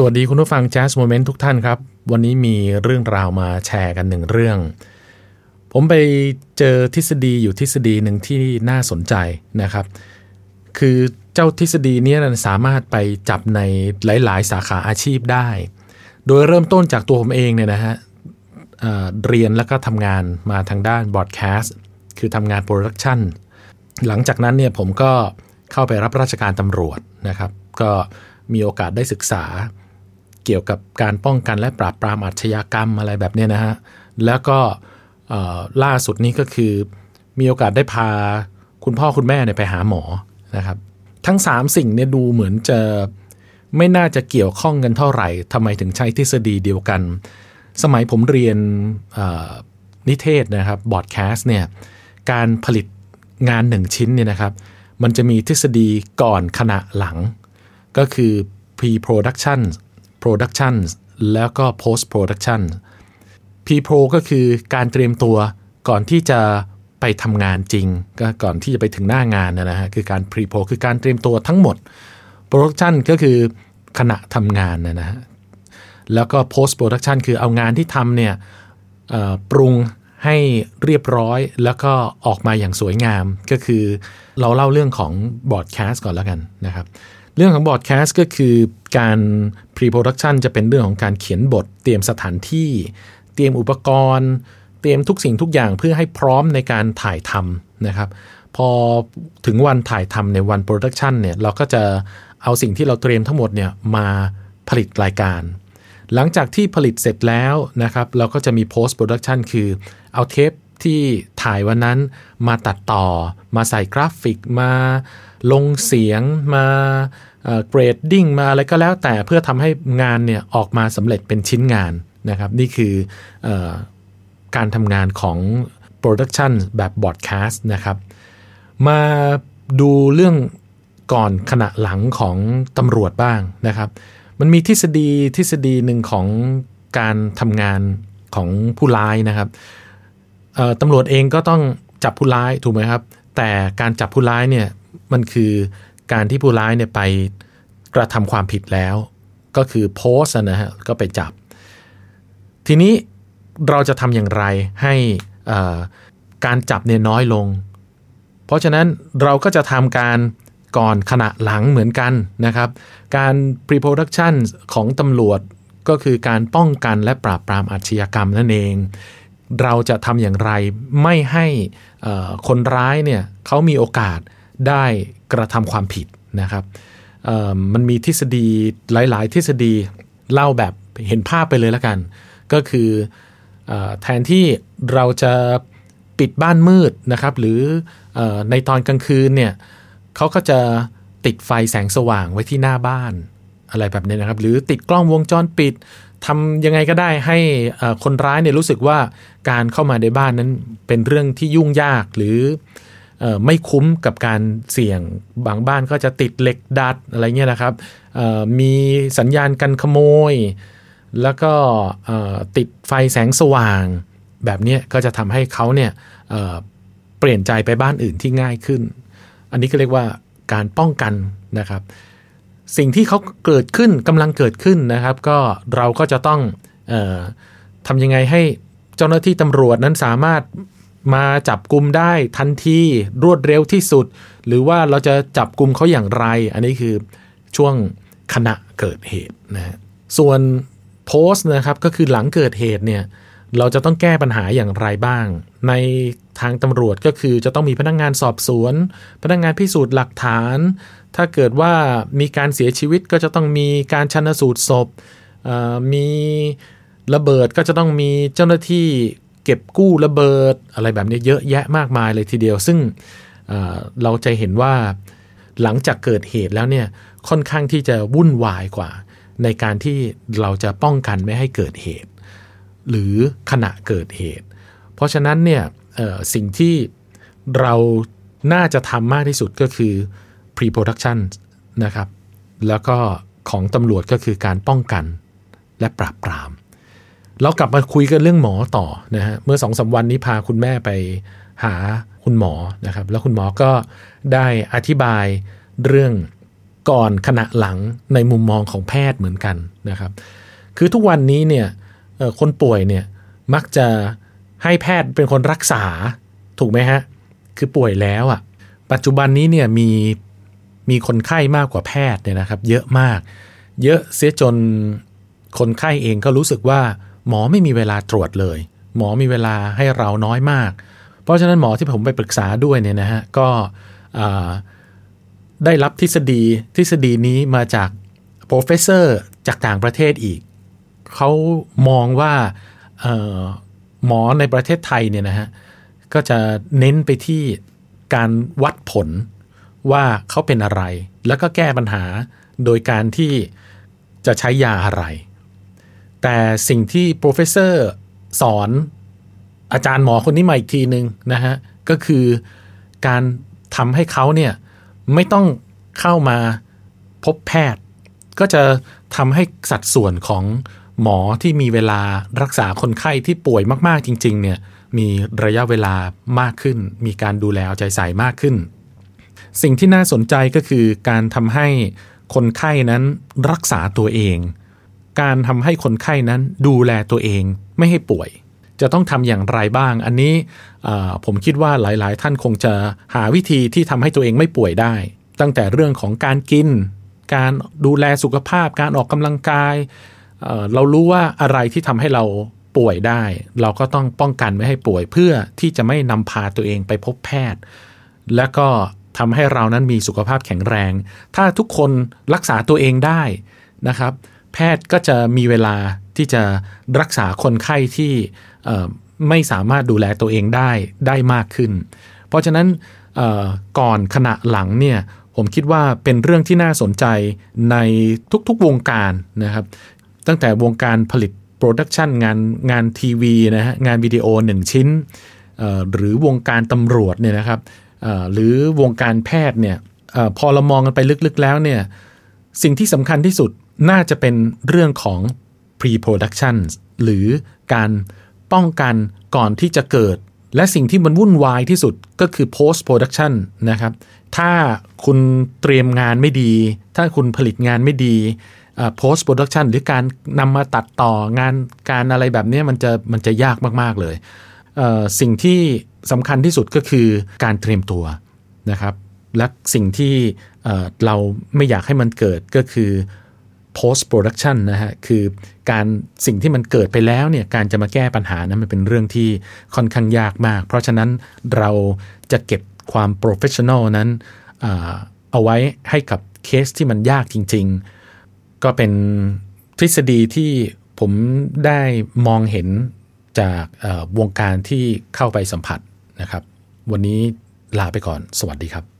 สวัสดีคุณผู้ฟัง Jazz Moment ทุกท่านครับ วันนี้มีเรื่องราวมาแชร์กันหนึ่งเรื่อง ผมไปเจอทฤษฎีอยู่ทฤษฎีหนึ่งที่น่าสนใจนะครับ คือเจ้าทฤษฎีนี้สามารถไปจับในหลาย ๆ สาขาอาชีพได้ โดยเริ่มต้นจากตัวผมเองเนี่ยนะฮะเอ่อเรียนแล้วก็ทำงานมาทางด้าน broadcast คือทำงาน production หลังจากนั้นเนี่ยผมก็เข้าไปรับราชการตำรวจนะครับ ก็มีโอกาสได้ศึกษา เกี่ยวกับการป้องกันและปราบปรามอาชญากรรมอะไรแบบนี้นะฮะ แล้วก็ล่าสุดนี้ก็คือ มีโอกาสได้พาคุณพ่อคุณแม่เนี่ยไปหาหมอนะครับ ทั้ง 3 สิ่งเนี่ยดูเหมือนจะไม่น่าจะเกี่ยวข้องกันเท่าไหร่ทำไมถึงใช้ทฤษฎีเดียวกัน สมัยผมเรียนนิเทศนะครับบอดแคสต์เนี่ยการผลิตงานหนึ่งชิ้นเนี่ยนะครับ มันจะมีทฤษฎีก่อนขณะหลัง ก็คือ pre-production production แล้วก็ post production pre-pro ก็คือการเตรียมตัวก่อนที่จะไปทำงานจริง ก็ก่อนที่จะไปถึงหน้างานนะฮะคือการ pre-pro คือการเตรียมตัวทั้งหมด production ก็คือขณะทำงานนะฮะแล้วก็ post production คือเอางานที่ทำเนี่ยปรุงให้เรียบร้อยแล้วก็ออกมาอย่างสวยงามก็คือเราเล่าเรื่องของ broadcast ก่อนแล้วกันนะครับ เรื่องของ broadcast ก็คือการ pre-production จะเป็นเรื่องของการเขียนบท เตรียมสถานที่ เตรียมอุปกรณ์ เตรียมทุกสิ่งทุกอย่างเพื่อให้พร้อมในการถ่ายทำนะครับ พอถึงวันถ่ายทำในวัน production เนี่ยเราก็จะเอาสิ่งที่เราเตรียมทั้งหมดเนี่ยมาผลิตรายการ หลังจากที่ผลิตเสร็จแล้วนะครับ เราก็จะมี post production คือเอาเทปที่ถ่ายวันนั้นมาตัดต่อ มาใส่กราฟิกมาลงเสียงมา grading มาอะไรก็แล้วแต่เพื่อทำให้งานเนี่ยออกมาสำเร็จเป็นชิ้นงานนะครับนี่คืออการทำงานของ Production แบบ broadcast นะครับ มาดูเรื่องก่อนขณะหลังของตำรวจบ้างนะครับ มันมีทฤษฎีทฤษฎีหนึ่งของการทำงานของผู้ร้ายนะครับตำรวจเองก็ต้องจับผู้ร้ายถูกไหมครับ แต่การจับผู้ร้ายเนี่ยมันคือ การที่ผู้ร้ายเนี่ยไปกระทำความผิดแล้ว ก็คือโพสต์นะฮะก็ไปจับ ทีนี้เราจะทำอย่างไรให้การจับเนี่ยน้อยลง เพราะฉะนั้นเราก็จะทำการก่อนขณะหลังเหมือนกันนะครับ การ pre-production ของตำรวจก็คือการป้องกันและปราบปรามอาชญากรรมนั่นเอง เราจะทำอย่างไรไม่ให้คนร้ายเนี่ยเขามีโอกาสได้ กระทำความผิดนะครับมันมีทฤษฎีหลาย ๆ ทฤษฎีเล่าแบบเห็นภาพไปเลยแล้วกัน ก็คืออแทนที่เราจะปิดบ้านมืดนะครับ หรืออในตอนกลางคืนเนี่ยเขาก็จะติดไฟแสงสว่างไว้ที่หน้าบ้านอะไรแบบนี้นะครับ หรือติดกล้องวงจรปิดทำยังไงก็ได้ให้คนร้ายเนี่ยรู้สึกว่าการเข้ามาในบ้านนั้นเป็นเรื่องที่ยุ่งยากหรือ ไม่คุ้มกับการเสี่ยงบางบ้านก็จะติดเหล็กดัดอะไรเงี้ยนะครับมีสัญญาณกันขโมย แล้วก็ติดไฟแสงสว่าง แบบเนี้ยก็จะทำให้เขาเนี่ยเเปลี่ยนใจไปบ้านอื่นที่ง่ายขึ้น อันนี้ก็เรียกว่าการป้องกันนะครับ สิ่งที่เขาเกิดขึ้นกำลังเกิดขึ้นนะครับ ก็เราก็จะต้องออทำยังไงให้เจ้าหน้าที่ตำรวจนั้นสามารถ มาจับกลุ่มได้ทันทีรวดเร็วที่สุด หรือว่าเราจะจับกลุ่มเขาอย่างไร อันนี้คือช่วงขณะเกิดเหตุนะฮะส่วนโพสต์นะครับก็คือหลังเกิดเหตุเนี่ยเราจะต้องแก้ปัญหาอย่างไรบ้าง ในทางตำรวจก็คือจะต้องมีพนักงงานสอบสวน พนักงงานพิสูจน์หลักฐาน ถ้าเกิดว่ามีการเสียชีวิตก็จะต้องมีการชันสูตรศพมีระเบิดก็จะต้องมีเจ้าหน้าที่ เก็บกู้ระเบิดอะไรแบบนี้เยอะแยะมากมายเลยทีเดียว ซึ่งเราจะเห็นว่าหลังจากเกิดเหตุแล้วเนี่ยค่อนข้างที่จะวุ่นวายกว่า ในการที่เราจะป้องกันไม่ให้เกิดเหตุ หรือขณะเกิดเหตุ เพราะฉะนั้นเนี่ยสิ่งที่เราน่าจะทำมากที่สุดก็คือ pre-production นะครับ แล้วก็ของตำรวจก็คือการป้องกันและปราบปราม เรากลับมาคุยกันเรื่องหมอต่อนะฮะเมื่อสองสาวันนี้พาคุณแม่ไปหาคุณหมอนะครับ แล้วคุณหมอก็ได้อธิบายเรื่องก่อนขณะหลังในมุมมองของแพทย์เหมือนกันนะครับ คือทุกวันนี้เนี่ยคนป่วยเนี่ยมักจะให้แพทย์เป็นคนรักษาถูกไหมฮะคือป่วยแล้วอะ่ะปัจจุบันนี้เนี่ยมีมีคนไข้มากกว่าแพทย์เนี่ยนะครับ เยอะมาก เยอะเสียจนคนไข้เองก็รู้สึกว่า หมอไม่มีเวลาตรวจเลย หมอมีเวลาให้เราน้อยมาก เพราะฉะนั้นหมอที่ผมไปปรึกษาด้วยเนี่ยนะฮะก็ได้รับทฤษฎีทฤษฎีนี้มาจาก professor จากต่างประเทศอีก เขามองว่าหมอในประเทศไทยเนี่ยนะฮะก็จะเน้นไปที่การวัดผลว่าเขาเป็นอะไร แล้วก็แก้ปัญหาโดยการที่จะใช้ยาอะไร แต่สิ่งที่ professor สอนอาจารย์หมอคนนี้มาอีกทีหนึ่งนะฮะ ก็คือการทำให้เขาเนี่ยไม่ต้องเข้ามาพบแพทย์ ก็จะทำให้สัดส่วนของหมอที่มีเวลารักษาคนไข้ที่ป่วยมากๆจริง ๆ เนี่ยมีระยะเวลามากขึ้น มีการดูแลเอาใจใส่มากขึ้น สิ่งที่น่าสนใจก็คือการทำให้คนไข้นั้นรักษาตัวเอง การทำให้คนไข้นั้นดูแลตัวเองไม่ให้ป่วย จะต้องทำอย่างไรบ้าง อันนี้ผมคิดว่าหลาย ๆ ท่านคงจะหาวิธีที่ทำให้ตัวเองไม่ป่วยได้ ตั้งแต่เรื่องของการกิน การดูแลสุขภาพ การออกกำลังกายเรารู้ว่าอะไรที่ทำให้เราป่วยได้ เราก็ต้องป้องกันไม่ให้ป่วย เพื่อที่จะไม่นำพาตัวเองไปพบแพทย์ และก็ทำให้เรานั้นมีสุขภาพแข็งแรง ถ้าทุกคนรักษาตัวเองได้นะครับ แพทย์ก็จะมีเวลาที่จะรักษาคนไข้ที่ไม่สามารถดูแลตัวเองได้ได้มากขึ้น เพราะฉะนั้นก่อนขณะหลังเนี่ยผมคิดว่าเป็นเรื่องที่น่าสนใจในทุกๆวงการนะครับ ตั้งแต่วงการผลิตโปรดักชันงานงานทีวีนะฮะงานวิดีโอหนึ่งชิ้น หรือวงการตำรวจเนี่ยนะครับหรือวงการแพทย์เนี่ยอพอเรามองกันไปลึกๆแล้วเนี่ยสิ่งที่สำคัญที่สุด น่าจะเป็นเรื่องของ pre-production หรือการป้องกันก่อนที่จะเกิด และสิ่งที่มันวุ่นวายที่สุดก็คือ post production นะครับ ถ้าคุณเตรียมงานไม่ดี ถ้าคุณผลิตงานไม่ดี post production หรือการนำมาตัดต่องานการอะไรแบบนี้มันจะมันจะยากมาก ๆ เลยสิ่งที่สำคัญที่สุดก็คือการเตรียมตัวนะครับ และสิ่งที่เราไม่อยากให้มันเกิดก็คือ post production นะฮะคือการสิ่งที่มันเกิดไปแล้วเนี่ยการจะมาแก้ปัญหานั้นมันเป็นเรื่องที่ค่อนข้างยากมาก เพราะฉะนั้นเราจะเก็บความ professional นั้นเอาไว้ให้กับเคสที่มันยากจริง ๆ ก็เป็นทฤษฎีที่ผมได้มองเห็นจากวงการที่เข้าไปสัมผัสนะครับ วันนี้ลาไปก่อน สวัสดีครับ